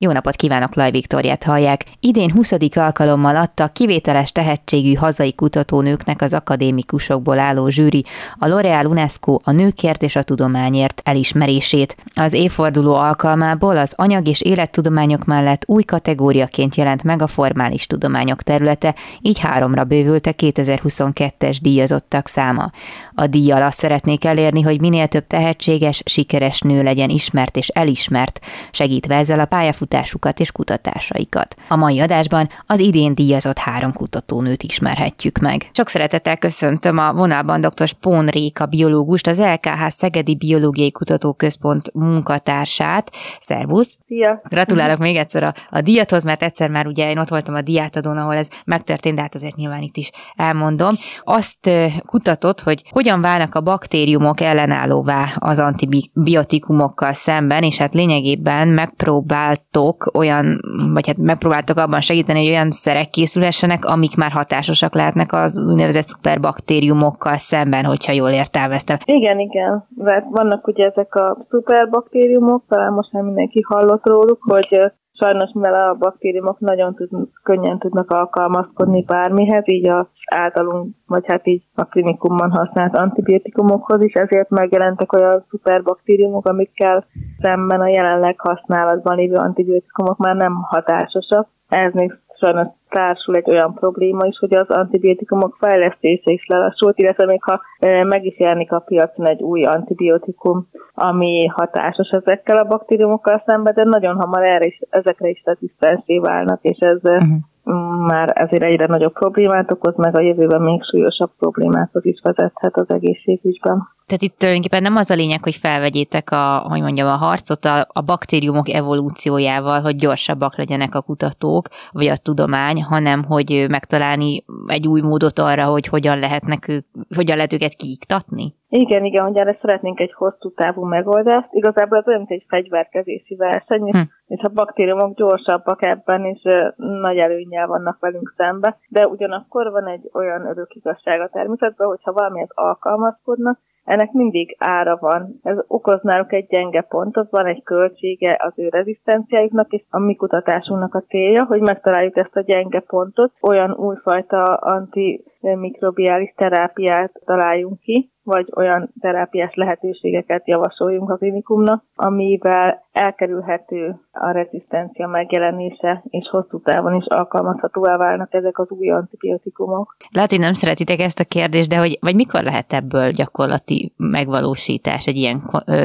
Jó napot kívánok, Laj Viktoriát hallják. Idén 20. alkalommal adta kivételes tehetségű hazai kutatónőknek az akadémikusokból álló zsűri a L'Oréal UNESCO a nőkért és a tudományért elismerését. Az évforduló alkalmából az anyag és élettudományok mellett új kategóriaként jelent meg a formális tudományok területe, így háromra bővült a 2022-es díjazottak száma. A díjjal azt szeretnék elérni, hogy minél több tehetséges, sikeres nő legyen ismert és elismert, segítve ezzel a pályafut pályafutásukat és kutatásaikat. A mai adásban az idén díjazott három kutatónőt ismerhetjük meg. Sok szeretettel köszöntöm a vonalban dr. Spón Réka biológust, az LKH Szegedi Biológiai Kutatóközpont munkatársát. Szervusz! Szia! Gratulálok még egyszer a, a díjathoz, mert egyszer már ugye én ott voltam a diátadón, ahol ez megtörtént, de hát azért nyilván itt is elmondom. Azt kutatott, hogy hogyan válnak a baktériumok ellenállóvá az antibiotikumokkal szemben, és hát lényegében megpróbált próbáltok olyan, vagy hát megpróbáltok abban segíteni, hogy olyan szerek készülhessenek, amik már hatásosak lehetnek az úgynevezett szuperbaktériumokkal szemben, hogyha jól értelmeztem. Igen, igen. Mert vannak ugye ezek a szuperbaktériumok, talán most már mindenki hallott róluk, hogy Sajnos, mivel a baktériumok nagyon tud, könnyen tudnak alkalmazkodni bármihez, így az általunk, vagy hát így a klinikumban használt antibiotikumokhoz is, ezért megjelentek olyan szuperbaktériumok, amikkel szemben a jelenleg használatban lévő antibiotikumok már nem hatásosak. Ez még sajnos társul egy olyan probléma is, hogy az antibiotikumok fejlesztése is lelassult, illetve még ha meg is jelenik a piacon egy új antibiotikum, ami hatásos ezekkel a baktériumokkal szemben, de nagyon hamar erre is, ezekre is rezisztensé válnak, és ez uh-huh már ezért egyre nagyobb problémát okoz, meg a jövőben még súlyosabb problémákhoz is vezethet az egészségügyben. Tehát itt tulajdonképpen nem az a lényeg, hogy felvegyétek a, hogy mondjam, a harcot a, a baktériumok evolúciójával, hogy gyorsabbak legyenek a kutatók, vagy a tudomány, hanem hogy megtalálni egy új módot arra, hogy hogyan lehetnek ők, hogyan lehet őket kiiktatni? Igen, igen, hogy erre szeretnénk egy hosszú távú megoldást. Igazából ez olyan, mint egy fegyverkezési verseny, hm. És a baktériumok gyorsabbak ebben, és nagy előnyel vannak velünk szembe, de ugyanakkor van egy olyan örök igazság a természetben, hogyha valamihez alkalmazkodnak, ennek mindig ára van. Ez okoz náluk egy gyenge pontot, van egy költsége az ő rezisztenciájuknak, és a mi kutatásunknak a célja, hogy megtaláljuk ezt a gyenge pontot, olyan újfajta antimikrobiális terápiát találjunk ki, vagy olyan terápiás lehetőségeket javasoljunk a klinikumnak, amivel elkerülhető a rezisztencia megjelenése, és hosszú távon is alkalmazhatóvá válnak ezek az új antibiotikumok. Lehet, hogy nem szeretitek ezt a kérdést, de hogy, vagy mikor lehet ebből gyakorlati megvalósítás egy ilyen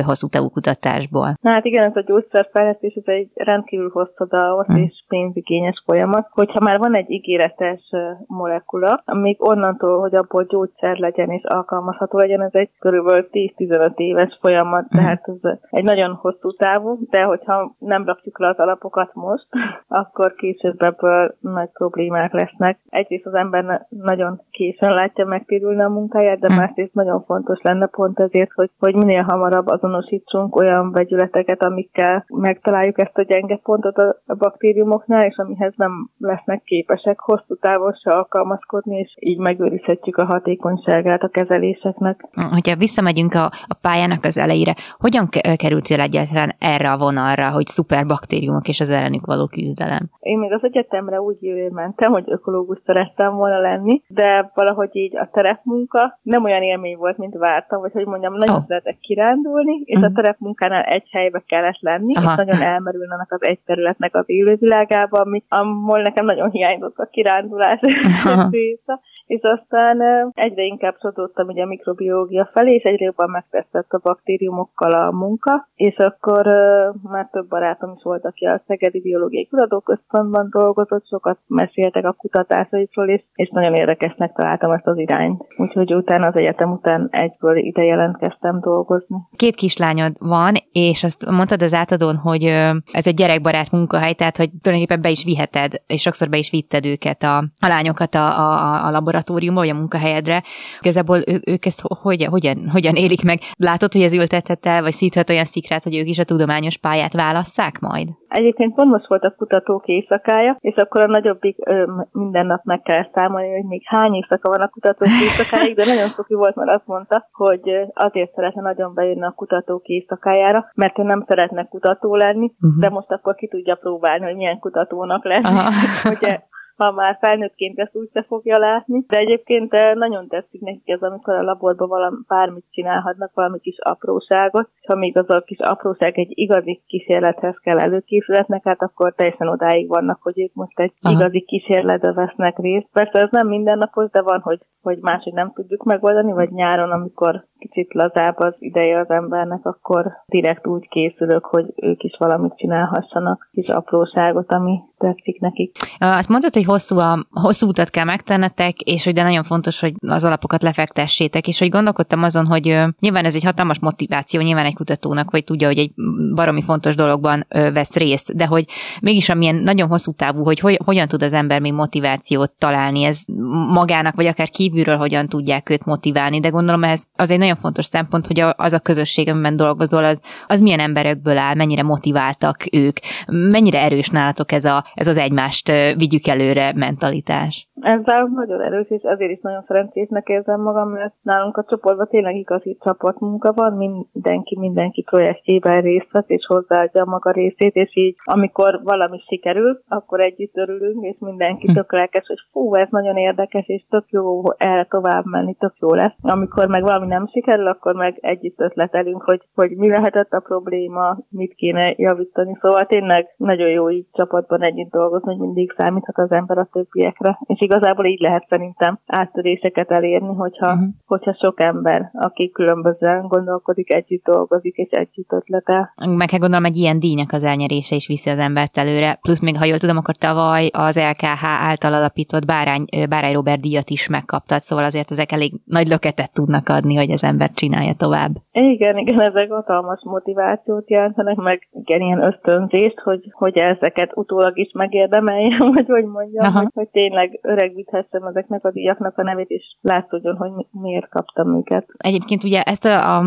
hosszú távú kutatásból? Na, hát igen, ez a gyógyszerfejlesztés ez egy rendkívül hosszadalmas hmm. és pénzigényes folyamat. Hogyha már van egy ígéretes molekula, még onnantól, hogy abból gyógyszer legyen és alkalmazható legyen, ez egy körülbelül 10-15 éves folyamat, hmm. tehát ez egy nagyon hosszú távú, de hogyha nem rakjuk le az alapokat most, akkor később ebből nagy problémák lesznek. Egyrészt az ember nagyon későn látja megtérülni a munkáját, de hm. másrészt nagyon fontos lenne pont ezért, hogy, hogy minél hamarabb azonosítsunk olyan vegyületeket, amikkel megtaláljuk ezt a gyenge pontot a, a baktériumoknál, és amihez nem lesznek képesek hosszú távon se alkalmazkodni, és így megőrizhetjük a hatékonyságát a kezeléseknek. Hogyha visszamegyünk a, a pályának az elejére, hogyan kerültél egyáltalán erre a vonalra, hogy szuperbaktériumok és az ellenük való küzdelem? Én még az egyetemre úgy mentem, hogy ökológus szerettem volna lenni, de valahogy így a terepmunka nem olyan élmény volt, mint vártam, vagy hogy mondjam, nagyon oh. szeretek kirándulni, és uh-huh. a mhm. terepmunkánál egy helybe kellett lenni, Aha. és nagyon elmerülnek az egy területnek az élővilágába, ami, ahol nekem nagyon hiányzott a kirándulás része és aztán egyre inkább csodoltam ugye a mikrobiológia felé, és egyre jobban megtesztett a baktériumokkal a munka, és akkor már több barátom is volt, aki a Szegedi Biológiai Kutatóközpontban dolgozott, sokat meséltek a kutatásaikról, és, és nagyon érdekesnek találtam ezt az irányt. Úgyhogy utána az egyetem után egyből ide jelentkeztem dolgozni. Két kislányod van, és azt mondtad az átadón, hogy ez egy gyerekbarát munkahely, tehát hogy tulajdonképpen be is viheted, és sokszor be is vitted őket, a, a lányokat a, a, a laboratóriumba, laboratóriumba, vagy a munkahelyedre. Igazából ő, ők ezt hogyan, hogyan, hogyan élik meg? Látod, hogy ez ültethet el, vagy szíthet olyan szikrát, hogy ők is a tudományos pályát válasszák majd? Egyébként pont most volt a kutatók éjszakája, és akkor a nagyobbik ö, minden nap meg kell számolni, hogy még hány éjszaka van a kutatók éjszakáig, de nagyon szoki volt, mert azt mondta, hogy azért szeretne nagyon bejönni a kutatók éjszakájára, mert ő nem szeretne kutató lenni, uh-huh. de most akkor ki tudja próbálni, hogy milyen kutatónak lenni. hogy ha már felnőttként ezt úgy se fogja látni. De egyébként eh, nagyon tetszik nekik ez, amikor a laborban valami, bármit csinálhatnak, valami kis apróságot, és ha még az a kis apróság egy igazi kísérlethez kell előkészületnek, hát akkor teljesen odáig vannak, hogy ők most egy Aha. igazi kísérletbe vesznek részt. Persze ez nem mindennapos, de van, hogy, hogy máshogy nem tudjuk megoldani, vagy nyáron, amikor kicsit lazább az ideje az embernek, akkor direkt úgy készülök, hogy ők is valamit csinálhassanak, kis apróságot, ami tetszik nekik. Azt mondtad, hogy hosszú, a, hosszú utat kell megtennetek, és hogy de nagyon fontos, hogy az alapokat lefektessétek, és hogy gondolkodtam azon, hogy nyilván ez egy hatalmas motiváció, nyilván egy kutatónak, hogy tudja, hogy egy baromi fontos dologban vesz részt, de hogy mégis amilyen nagyon hosszú távú, hogy, hogy hogyan tud az ember még motivációt találni, ez magának, vagy akár kívülről hogyan tudják őt motiválni, de gondolom ez az egy nagyon fontos szempont, hogy az a közösség, amiben dolgozol, az, az milyen emberekből áll, mennyire motiváltak ők, mennyire erős nálatok ez, a, ez az egymást vigyük előre mentalitás. Ez nagyon erős, és ezért is nagyon szerencsésnek érzem magam, mert nálunk a csoportban tényleg igazi csapatmunka van, mindenki mindenki projektjében részt vesz, és hozzáadja a maga részét, és így amikor valami sikerül, akkor együtt örülünk, és mindenki hm. tök lelkes, hogy fú, ez nagyon érdekes, és tök jó erre tovább menni, tök jó lesz. Amikor meg valami nem sikerül, akkor meg együtt ötletelünk, hogy, hogy mi lehetett a probléma, mit kéne javítani. Szóval tényleg nagyon jó így csapatban együtt dolgozni, hogy mindig számíthat az ember a többiekre. És igazából így lehet szerintem áttöréseket elérni, hogyha, uh-huh. hogyha sok ember, aki különbözően gondolkodik, együtt dolgozik és együtt ötletel. Meg kell gondolom, egy ilyen díjnak az elnyerése is viszi az embert előre. Plusz még, ha jól tudom, akkor tavaly az LKH által alapított Bárány, Bárány Robert díjat is megkaptad, szóval azért ezek elég nagy löketet tudnak adni, hogy az ember csinálja tovább. Igen, igen, ezek hatalmas motivációt jelentenek, meg igen, ilyen ösztönzést, hogy, hogy ezeket utólag is megérdemeljem, vagy hogy mondjam, hogy, hogy tényleg öregbíthessem ezeknek a díjaknak a nevét, és látszódjon, hogy miért kaptam őket. Egyébként ugye ezt a, a,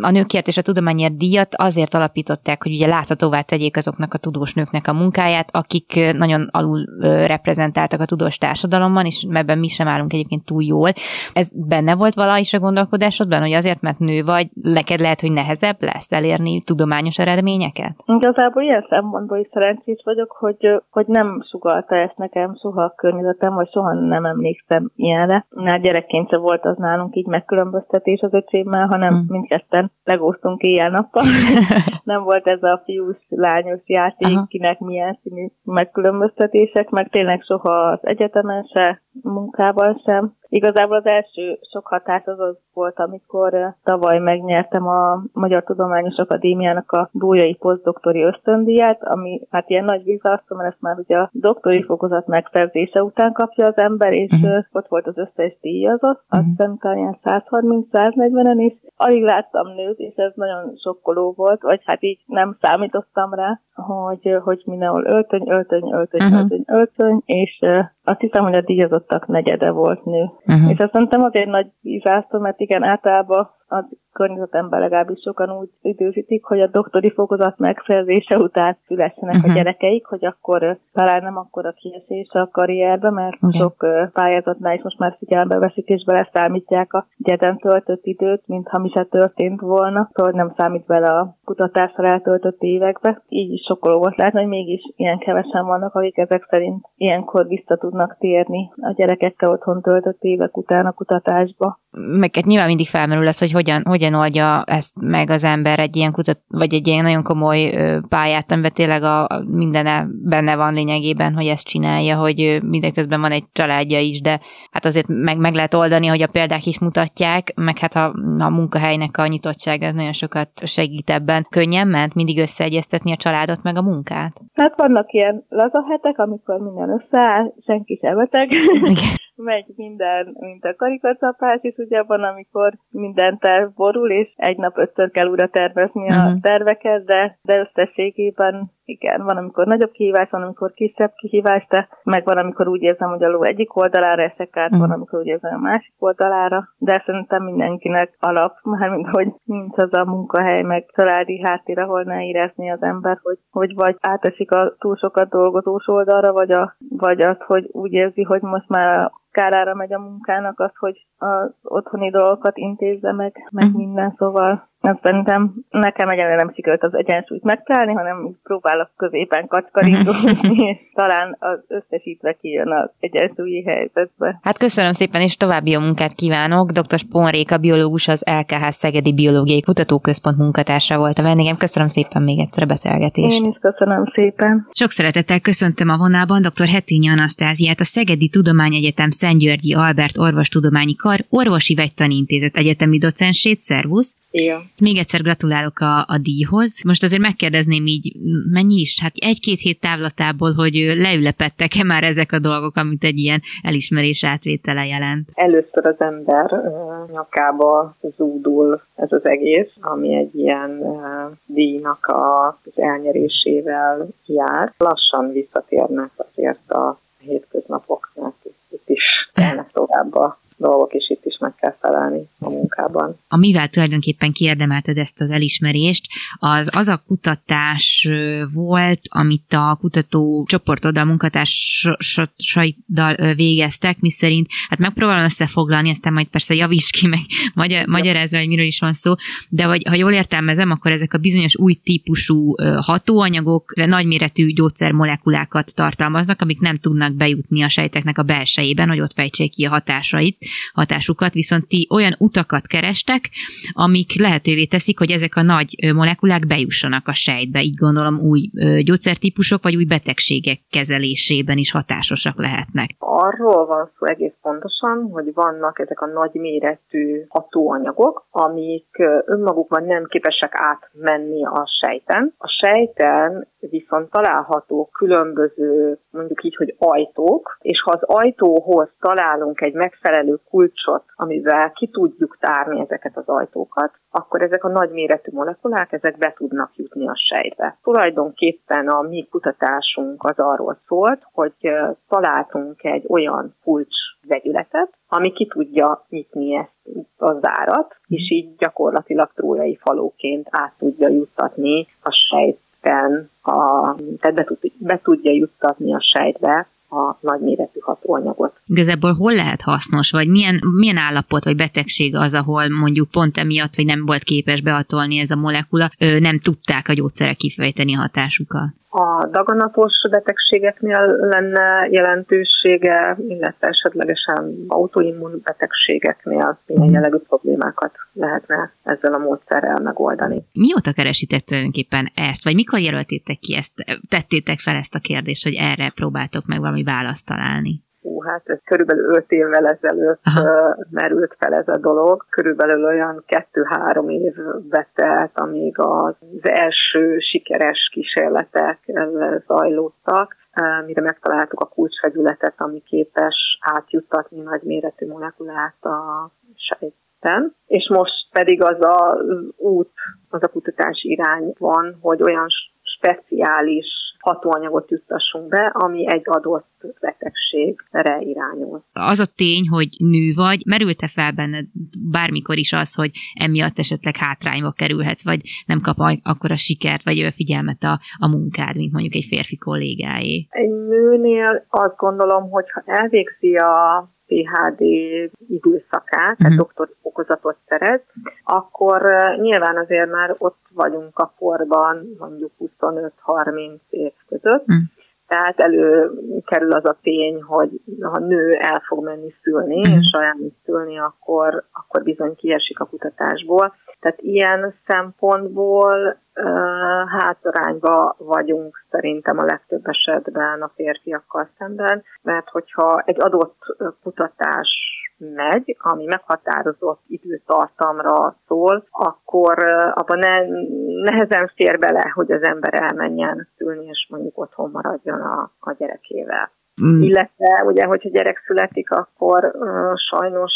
a nőkért és a tudományért díjat azért alapították, hogy ugye láthatóvá tegyék azoknak a tudós nőknek a munkáját, akik nagyon alul reprezentáltak a tudós társadalomban, és ebben mi sem állunk egyébként túl jól. Ez benne volt vala is a gondolkodásodban, hogy azért, mert nő vagy, neked lehet, hogy nehezebb lesz elérni tudományos eredményeket? Igazából ilyen szempontból is szerencsés vagyok, hogy, hogy nem sugalta ezt nekem soha a környezetem, vagy soha nem emlékszem ilyenre. Már gyerekként se volt az nálunk így megkülönböztetés az öcsémmel, hanem hmm. mindketten legóztunk éjjel-nappal. nem volt ez a fiús-lányos játék, Aha. kinek milyen színű megkülönböztetések, meg tényleg soha az egyetemen se, munkában sem. Igazából az első sok hatás az az volt, amikor tavaly megnyertem a Magyar Tudományos Akadémiának a Bújai posztdoktori ösztöndíját, ami hát ilyen nagy vízarszó, mert ezt már ugye a doktori fokozat megszerzése után kapja az ember, és uh-huh. ott volt az összes díjazott, uh-huh. azt hiszem talán 130-140-en is. Alig láttam nőt, és ez nagyon sokkoló volt, vagy hát így nem számítottam rá, hogy, hogy mindenhol öltöny, öltöny, öltöny, uh-huh. öltöny, öltöny, és azt hiszem, hogy a díjazottak negyede volt nő. Uh-huh. És azt mondtam azért nagy vízásztó, mert igen, általában a környezetemben legalábbis sokan úgy időzítik, hogy a doktori fokozat megszerzése után szülessenek uh-huh. a mhm. gyerekeik, hogy akkor talán nem akkor a kiesés a karrierbe, mert okay. sok pályázatnál is most már figyelembe veszik és beleszámítják a gyeden töltött időt, mintha mi se történt volna, szóval nem számít bele a kutatással eltöltött évekbe. Így is sokoló volt látni, hogy mégis ilyen kevesen vannak, akik ezek szerint ilyenkor vissza tudnak térni a gyerekekkel otthon töltött évek után a kutatásba. Meg hát nyilván mindig felmerül az, hogy hogyan, hogyan oldja ezt meg az ember egy ilyen kutat, vagy egy ilyen nagyon komoly pályát, amiben tényleg a, mindene benne van lényegében, hogy ezt csinálja, hogy mindeközben van egy családja is, de hát azért meg, meg lehet oldani, hogy a példák is mutatják, meg hát a, a munkahelynek a nyitottság az nagyon sokat segít ebben. Könnyen ment mindig összeegyeztetni a családot meg a munkát? Hát vannak ilyen lazahetek, amikor minden összeáll, senki sem beteg. megy minden, mint a karikacapás, és ugye van, amikor minden terv borul, és egy nap ötször kell újra tervezni a uh-huh. terveket, de, de összességében igen, van, amikor nagyobb kihívás, van, amikor kisebb kihívás, de meg van, amikor úgy érzem, hogy a ló egyik oldalára esek át, mm. van, amikor úgy érzem a másik oldalára, de szerintem mindenkinek alap, mármint, hogy nincs az a munkahely, meg családi háttér, ahol ne érezni az ember, hogy, hogy vagy átesik a túl sokat dolgozós oldalra, vagy, a, vagy az, hogy úgy érzi, hogy most már kárára megy a munkának az, hogy az otthoni dolgokat intézze meg, meg uh-huh. minden, szóval azt szerintem nekem egyelőre nem sikerült az egyensúlyt megtalálni, hanem próbálok középen kacskaringozni, talán az összesítve kijön az egyensúlyi helyzetbe. Hát köszönöm szépen, és további jó munkát kívánok. Dr. Sponréka, biológus, az LKH Szegedi Biológiai Kutatóközpont munkatársa volt a vendégem. Köszönöm szépen még egyszer a beszélgetést. Én is köszönöm szépen. Sok szeretettel köszöntöm a vonában dr. Hetényi Anasztáziát, a Szegedi Tudományegyetem Szentgyörgyi Albert Orvostudományi Kar Orvosi Vegytani Intézet egyetemi docensét. Szervusz! Ja. Még egyszer gratulálok a, a díjhoz. Most azért megkérdezném így, mennyi is? Hát egy-két hét távlatából, hogy leülepettek-e már ezek a dolgok, amit egy ilyen elismerés átvétele jelent? Először az ember nyakába zúdul ez az egész, ami egy ilyen díjnak az elnyerésével jár. Lassan visszatérnek azért a hétköznapok, mert itt is elnek tovább a dolgok, és itt is meg kell felelni a munkában. Amivel tulajdonképpen kiérdemelted ezt az elismerést, az az a kutatás volt, amit a kutató csoportoddal, munkatársaiddal végeztek, miszerint, hát megpróbálom összefoglalni, aztán majd persze javíts ki, meg magyar, magyarázza, hogy miről is van szó, de vagy, ha jól értelmezem, akkor ezek a bizonyos új típusú hatóanyagok, nagyméretű gyógyszermolekulákat tartalmaznak, amik nem tudnak bejutni a sejteknek a belsejében, hogy ott fejtsék ki a hatásait hatásukat, viszont ti olyan utakat kerestek, amik lehetővé teszik, hogy ezek a nagy molekulák bejussanak a sejtbe. Így gondolom új gyógyszertípusok vagy új betegségek kezelésében is hatásosak lehetnek. Arról van szó egész pontosan, hogy vannak ezek a nagy méretű hatóanyagok, amik önmagukban nem képesek átmenni a sejten. A sejten viszont található különböző, mondjuk így, hogy ajtók, és ha az ajtóhoz találunk egy megfelelő kulcsot, amivel ki tudjuk tárni ezeket az ajtókat, akkor ezek a nagyméretű molekulák, ezek be tudnak jutni a sejtbe. Tulajdonképpen a mi kutatásunk az arról szólt, hogy találtunk egy olyan kulcs vegyületet, ami ki tudja nyitni ezt a zárat, és így gyakorlatilag trójai falóként át tudja juttatni a sejten, a, tehát be, tud, be tudja juttatni a sejtbe a nagyméretű hatóanyagot. Igazából hol lehet hasznos, vagy milyen, milyen állapot vagy betegség az, ahol mondjuk pont emiatt, hogy nem volt képes behatolni ez a molekula, nem tudták a gyógyszerek kifejteni hatásukat? A daganatos betegségeknél lenne jelentősége, illetve esetlegesen autoimmun betegségeknél milyen jellegű problémákat lehetne ezzel a módszerrel megoldani. Mióta keresitek tulajdonképpen ezt, vagy mikor jelöltétek ki ezt, tettétek fel ezt a kérdést, hogy erre próbáltok meg valami választ találni? Hú, hát ez körülbelül öt évvel ezelőtt Aha. merült fel ez a dolog. Körülbelül olyan kettő-három év betelt, amíg az első sikeres kísérletek zajlottak mire megtaláltuk a kulcsfegyületet, ami képes átjuttatni nagyméretű molekulát a sejten. És most pedig az az út, az a kutatási irány van, hogy olyan speciális hatóanyagot juttassunk be, ami egy adott betegségre irányul. Az a tény, hogy nő vagy, merült-e fel benned bármikor is az, hogy emiatt esetleg hátrányba kerülhetsz, vagy nem kap akkor a sikert, vagy figyelmet a, a munkád, mint mondjuk egy férfi kollégáé? Egy nőnél azt gondolom, hogy ha elvégzi a PHD időszakát, tehát uh-huh. doktori fokozatot szerez, akkor nyilván azért már ott vagyunk a korban, mondjuk 25-30 év között, uh-huh. Tehát előkerül az a tény, hogy ha nő el fog menni szülni, uh-huh. és olyan szülni, akkor, akkor bizony kiesik a kutatásból. Tehát ilyen szempontból hátrányba vagyunk szerintem a legtöbb esetben a férfiakkal szemben, mert hogyha egy adott kutatás megy, ami meghatározott időtartamra szól, akkor abban ne, nehezen fér bele, hogy az ember elmenjen szülni, és mondjuk otthon maradjon a, a gyerekével. Mm. Illetve ugye, hogyha gyerek születik, akkor uh, sajnos,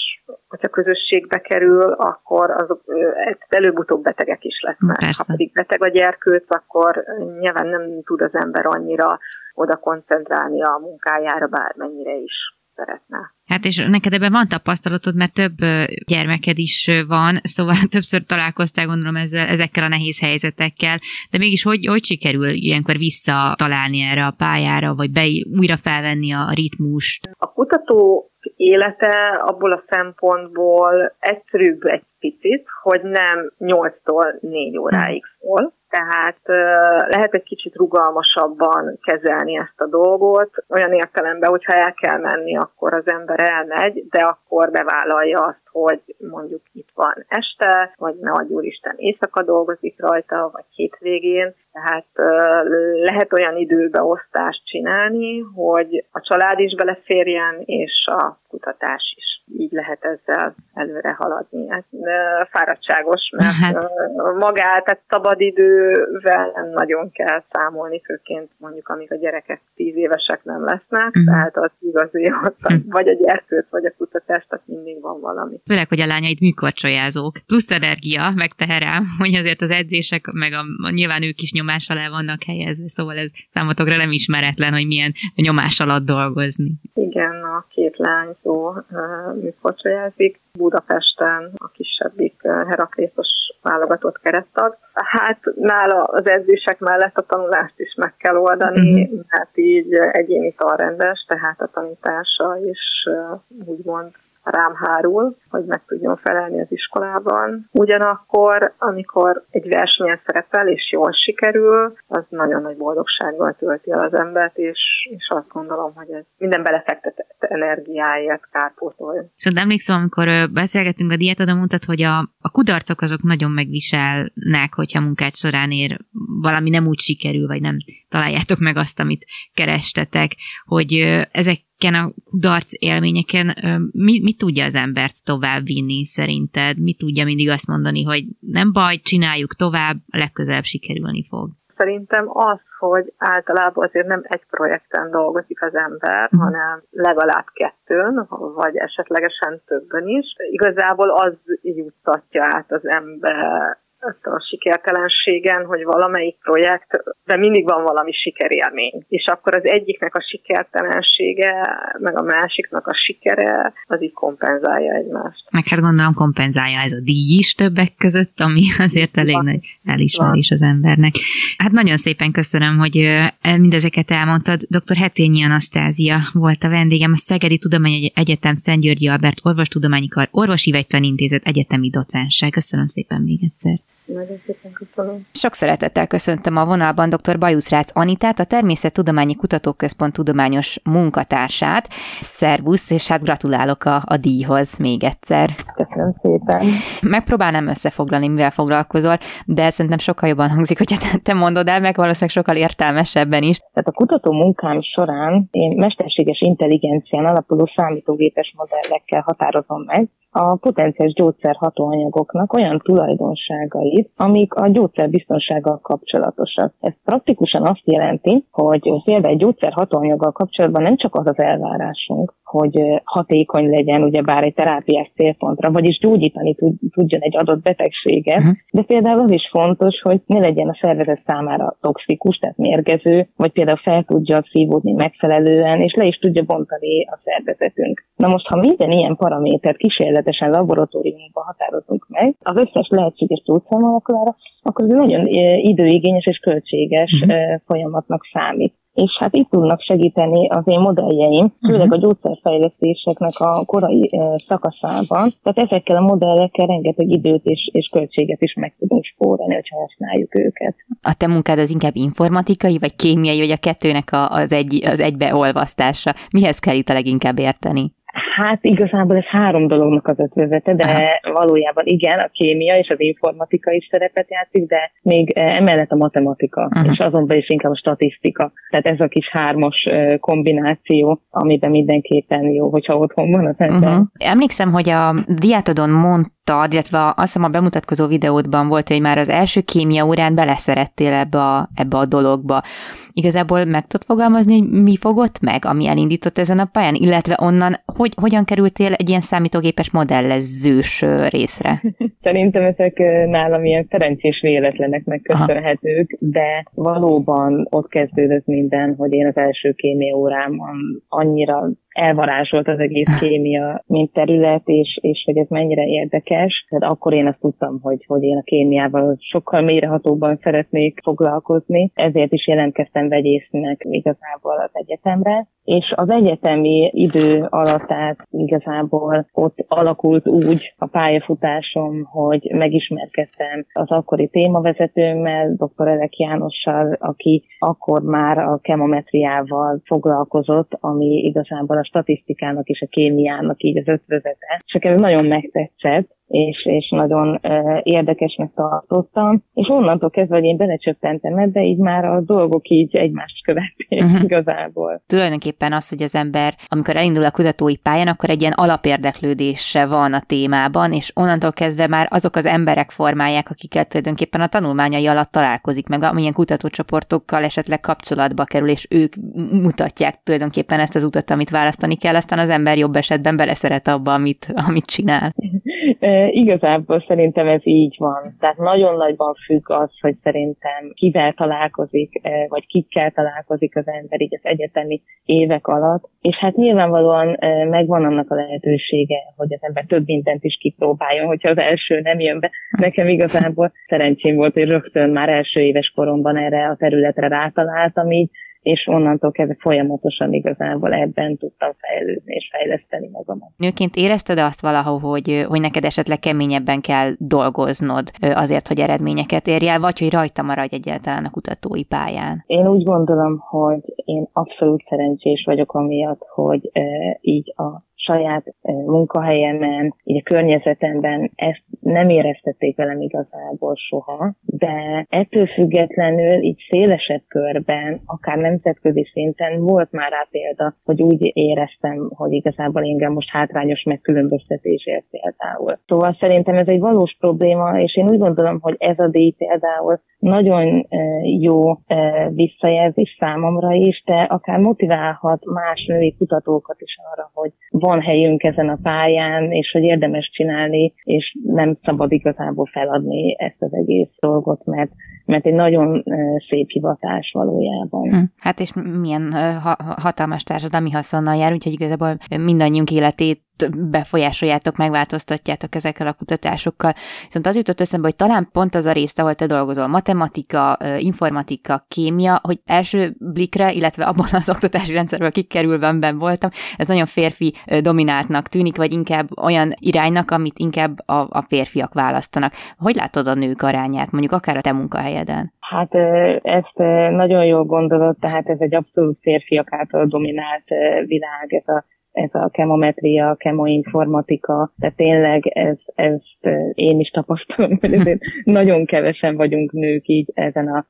hogyha közösségbe kerül, akkor azok uh, előbb-utóbb betegek is lesznek. Persze. Ha pedig beteg a gyerkőc, akkor nyilván nem tud az ember annyira oda koncentrálni a munkájára, bármennyire is szeretne. Hát és neked ebben van tapasztalatod, mert több gyermeked is van, szóval többször találkoztál gondolom ezzel, ezekkel a nehéz helyzetekkel, de mégis hogy, hogy sikerül ilyenkor visszatalálni erre a pályára, vagy be, újra felvenni a ritmust? A kutató élete abból a szempontból egyszerűbb egy picit, hogy nem 8-tól 4 óráig szól, tehát lehet egy kicsit rugalmasabban kezelni ezt a dolgot, olyan értelemben, hogyha el kell menni, akkor az ember elmegy, de akkor bevállalja azt, hogy mondjuk itt van este, vagy ne adj úristen éjszaka dolgozik rajta, vagy hétvégén, tehát lehet olyan időbeosztást csinálni, hogy a család is beleférjen, és a kutatás is. Így lehet ezzel előre haladni. Ez fáradtságos, mert hát. magát, tehát szabadidővel nem nagyon kell számolni, főként mondjuk amíg a gyerekek tíz évesek nem lesznek, uh-huh. tehát az igazi, hogy uh-huh. vagy a gyerkőt, vagy a kutatást, tehát mindig van valami. Főleg, hogy a lányaid műkorcsolyázók. Plusz energia, meg teherem, hogy azért az edzések, meg a, nyilván ők is nyomás alá vannak helyezve, szóval ez számotokra nem ismeretlen, hogy milyen nyomás alatt dolgozni. Igen, a két lány szó műkorcsolyázik. Budapesten a kisebbik Heraklészos válogatott keresztag. Hát nála az edzések mellett a tanulást is meg kell oldani, uh-huh. mert így egyéni tanrendes, tehát a tanítása is úgymond rám hárul, hogy meg tudjon felelni az iskolában. Ugyanakkor, amikor egy versenyen szerepel és jól sikerül, az nagyon nagy boldogsággal tölti el az embert, és, és azt gondolom, hogy ez minden belefektetett energiáért kárpótol. Szóval emlékszem, amikor beszélgettünk a diétadon, mondtad, hogy a, a kudarcok azok nagyon megviselnek, hogyha munkát során ér valami nem úgy sikerül, vagy nem találjátok meg azt, amit kerestetek, hogy ezek ezeken a kudarc élményeken mi, mi tudja az embert tovább vinni szerinted? Mi tudja mindig azt mondani, hogy nem baj, csináljuk tovább, a legközelebb sikerülni fog? Szerintem az, hogy általában azért nem egy projekten dolgozik az ember, uh-huh. hanem legalább kettőn, vagy esetlegesen többen is. Igazából az juttatja át az ember ezt a sikertelenségen, hogy valamelyik projekt, de mindig van valami sikerélmény. És akkor az egyiknek a sikertelensége, meg a másiknak a sikere, az így kompenzálja egymást. Meg hát gondolom kompenzálja ez a díj is többek között, ami azért elég van. nagy elismerés az embernek. Hát nagyon szépen köszönöm, hogy mindezeket elmondtad. Dr. Hetényi Anasztázia volt a vendégem, a Szegedi Tudományi Egyetem Szent Györgyi Albert Orvostudományi Kar Orvosi Vegytanintézet egyetemi docense. Köszönöm szépen még egyszer. Nagyon szépen köszönöm. Sok szeretettel köszöntöm a vonalban dr. Bajusz Rácz Anitát, a Természettudományi Kutatóközpont tudományos munkatársát. Szervusz, és hát gratulálok a, a díjhoz még egyszer. Köszönöm szépen. Megpróbálnám összefoglalni, mivel foglalkozol, de szerintem sokkal jobban hangzik, hogyha te, te mondod el, meg valószínűleg sokkal értelmesebben is. Tehát a kutató munkám során én mesterséges intelligencián alapuló számítógépes modellekkel határozom meg, a potenciális gyógyszer hatóanyagoknak olyan tulajdonságait, amik a gyógyszerbiztonsággal kapcsolatosak. Ez praktikusan azt jelenti, hogy például egy gyógyszer hatóanyaggal kapcsolatban nem csak az az elvárásunk, hogy hatékony legyen ugye bár egy terápiás célpontra, vagyis gyógyítani tudjon egy adott betegséget, uh-huh. de például az is fontos, hogy ne legyen a szervezet számára toxikus, tehát mérgező, vagy például fel tudja szívódni megfelelően, és le is tudja bontani a szervezetünk. Na most, ha minden ilyen paramétert kísérletesen laboratóriumban határozunk meg, az összes lehetséges gyógyszermolekulára, akkor ez nagyon időigényes és költséges uh-huh. folyamatnak számít és hát itt tudnak segíteni az én modelljeim, főleg uh-huh. a gyógyszerfejlesztéseknek a korai szakaszában. Tehát ezekkel a modellekkel rengeteg időt és, és költséget is meg tudunk spórolni, hogyha használjuk őket. A te munkád az inkább informatikai, vagy kémiai, vagy a kettőnek az, egy, az egybeolvasztása? Mihez kell itt a leginkább érteni? Hát igazából ez három dolognak az ötvözete, de Aha. valójában igen, a kémia és az informatika is szerepet játszik, de még emellett a matematika, Aha. és azon is inkább a statisztika. Tehát ez a kis hármas kombináció, amiben mindenképpen jó, hogyha otthon van az ember. Uh-huh. Emlékszem, hogy a diátodon mondtad, illetve azt hiszem a bemutatkozó videódban volt, hogy már az első kémia órán beleszerettél ebbe a, ebbe a dologba. Igazából meg tudod fogalmazni, hogy mi fogott meg, ami elindított ezen a pályán, illetve onnan hogy, hogyan kerültél egy ilyen számítógépes modellezős részre? Szerintem ezek nálam ilyen szerencsés véletleneknek köszönhetők, Aha. de valóban ott kezdődött minden, hogy én az első kémia órámon annyira elvarázsolt az egész kémia, mint terület, és, és hogy ez mennyire érdekes. Tehát akkor én azt tudtam, hogy, hogy én a kémiával sokkal mélyrehatóban szeretnék foglalkozni, ezért is jelentkeztem vegyésznek igazából az egyetemre, és az egyetemi idő alatt át igazából ott alakult úgy a pályafutásom, hogy megismerkedtem az akkori témavezetőmmel, dr. Elek Jánossal, aki akkor már a kemometriával foglalkozott, ami igazából a statisztikának és a kémiának így az ötvözete. És ez nagyon megtetszett, és, és nagyon érdekesnek tartottam, és onnantól kezdve, hogy én belecsöppentem ebbe, így már a dolgok így egymást követték uh-huh. igazából. Tulajdonképpen az, hogy az ember, amikor elindul a kutatói pályán, akkor egy ilyen alapérdeklődése van a témában, és onnantól kezdve már azok az emberek formálják, akiket tulajdonképpen a tanulmányai alatt találkozik, meg amilyen kutatócsoportokkal esetleg kapcsolatba kerül, és ők mutatják tulajdonképpen ezt az utat, amit választani kell, aztán az ember jobb esetben beleszeret abba, amit, amit csinál. Igazából szerintem ez így van. Tehát nagyon nagyban függ az, hogy szerintem kivel találkozik, vagy kikkel találkozik az ember így az egyetemi évek alatt. És hát nyilvánvalóan megvan annak a lehetősége, hogy az ember több mindent is kipróbáljon, hogyha az első nem jön be. Nekem igazából szerencsém volt, hogy rögtön már első éves koromban erre a területre rátaláltam így, és onnantól kezdve folyamatosan igazából ebben tudtam fejlődni és fejleszteni magamat. Nőként érezted azt valahol, hogy, hogy neked esetleg keményebben kell dolgoznod azért, hogy eredményeket érjél, vagy hogy rajta maradj egyáltalán a kutatói pályán? Én úgy gondolom, hogy én abszolút szerencsés vagyok amiatt, hogy így a saját munkahelyemen, így a környezetemben ezt nem éreztették velem igazából soha, de ettől függetlenül így szélesebb körben, akár nemzetközi szinten volt már rá példa, hogy úgy éreztem, hogy igazából engem most hátrányos megkülönböztetésért például. Szóval szerintem ez egy valós probléma, és én úgy gondolom, hogy ez a díj például nagyon jó visszajelzés számomra is, de akár motiválhat más női kutatókat is arra, hogy van helyünk ezen a pályán, és hogy érdemes csinálni, és nem szabad igazából feladni ezt az egész dolgot, mert mert egy nagyon szép hivatás valójában. Hm. Hát és milyen hatalmas társadalmi haszonnal jár, úgyhogy igazából mindannyiunk életét befolyásoljátok, megváltoztatjátok ezekkel a kutatásokkal. Viszont az jutott eszembe, hogy talán pont az a részt, ahol te dolgozol, matematika, informatika, kémia, hogy első blikre, illetve abban az oktatási rendszerből kikerülve voltam, ez nagyon férfi domináltnak tűnik, vagy inkább olyan iránynak, amit inkább a, a férfiak választanak. Hogy látod a nők arányát, mondjuk akár a te munkahelyeden? Hát ezt nagyon jól gondolod, tehát ez egy abszolút férfiak által dominált világ, ez a ez a kemometria, kemoinformatika, de tényleg ez, ezt én is tapasztalom, hogy ezért nagyon kevesen vagyunk nők így ezen a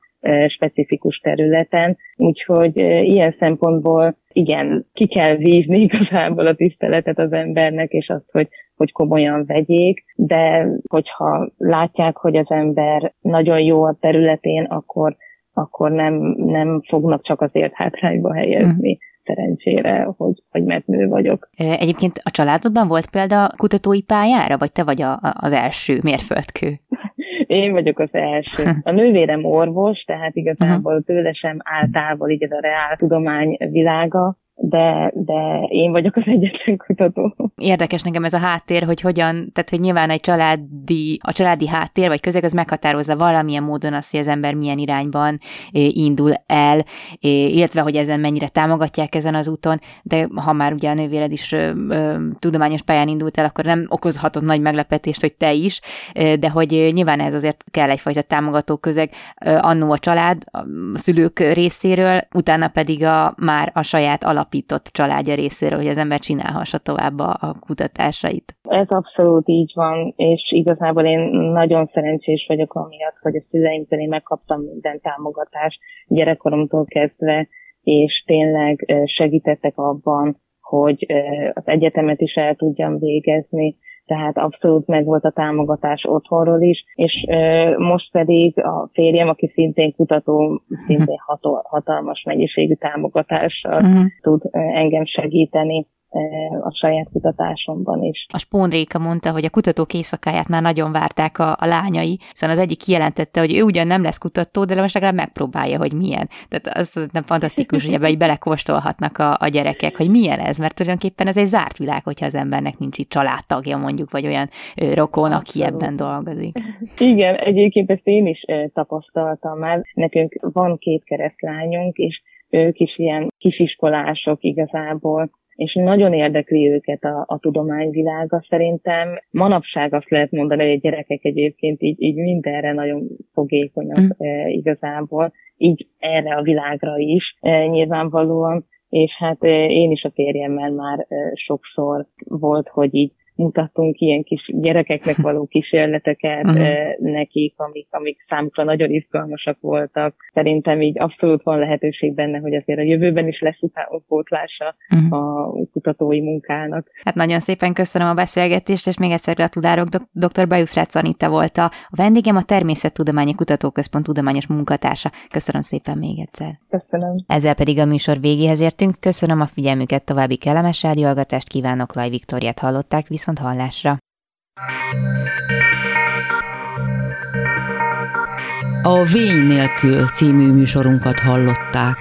specifikus területen, úgyhogy ilyen szempontból igen, ki kell vívni igazából a tiszteletet az embernek, és azt, hogy, hogy komolyan vegyék, de hogyha látják, hogy az ember nagyon jó a területén, akkor akkor nem, nem fognak csak azért hátrányba helyezni. Mm szerencsére, hogy, hogy mert nő vagyok. Egyébként a családodban volt példa kutatói pályára, vagy te vagy a, az első mérföldkő? Én vagyok az első. A nővérem orvos, tehát igazából tőle sem áll távol így ez a reál tudomány világa, de, de én vagyok az egyetlen kutató. Érdekes nekem ez a háttér, hogy hogyan, tehát hogy nyilván egy családi, a családi háttér vagy közeg az meghatározza valamilyen módon azt, hogy az ember milyen irányban indul el, illetve hogy ezen mennyire támogatják ezen az úton, de ha már ugye a nővéred is tudományos pályán indult el, akkor nem okozhatott nagy meglepetést, hogy te is, de hogy nyilván ez azért kell egyfajta támogató közeg, annó a család, a szülők részéről, utána pedig a, már a saját alap alapított családja részéről, hogy az ember csinálhassa tovább a, a kutatásait. Ez abszolút így van, és igazából én nagyon szerencsés vagyok amiatt, hogy a szüleimtől én megkaptam minden támogatást gyerekkoromtól kezdve, és tényleg segítettek abban, hogy az egyetemet is el tudjam végezni, tehát abszolút meg volt a támogatás otthonról is, és most pedig a férjem, aki szintén kutató, szintén hatalmas mennyiségű támogatással uh-huh. tud engem segíteni a saját kutatásomban is. A Spónréka mondta, hogy a kutatók éjszakáját már nagyon várták a, a lányai, hiszen az egyik kijelentette, hogy ő ugyan nem lesz kutató, de most legalább megpróbálja, hogy milyen. Tehát az nem fantasztikus, hogy ebbe így belekóstolhatnak a, a gyerekek, hogy milyen ez, mert tulajdonképpen ez egy zárt világ, hogyha az embernek nincs itt családtagja mondjuk, vagy olyan rokon, aki ebben dolgozik. Igen, egyébként ezt én is tapasztaltam már. Nekünk van két keresztlányunk, és ők is ilyen kisiskolások igazából, és nagyon érdekli őket a, a tudományvilága szerintem. Manapság azt lehet mondani, hogy a gyerekek egyébként így, így mindenre nagyon fogékonyak mm. e, igazából, így erre a világra is e, nyilvánvalóan, és hát e, én is a férjemmel már sokszor volt, hogy így mutattunk ilyen kis gyerekeknek való kísérleteket uh-huh. nekik, amik, amik számukra nagyon izgalmasak voltak. Szerintem így abszolút van lehetőség benne, hogy azért a jövőben is lesz utánpótlása uh-huh. a kutatói munkának. Hát nagyon szépen köszönöm a beszélgetést, és még egyszer gratulálok. Dr. Bajusz Rácz Anita volt a vendégem, a Természettudományi Kutatóközpont tudományos munkatársa. Köszönöm szépen még egyszer. Köszönöm. Ezzel pedig a műsor végéhez értünk. Köszönöm a figyelmüket, további kellemes rádióhallgatást kívánok. Laj Viktoriát hallották, viszont hallásra. A Vény nélkül című műsorunkat hallották.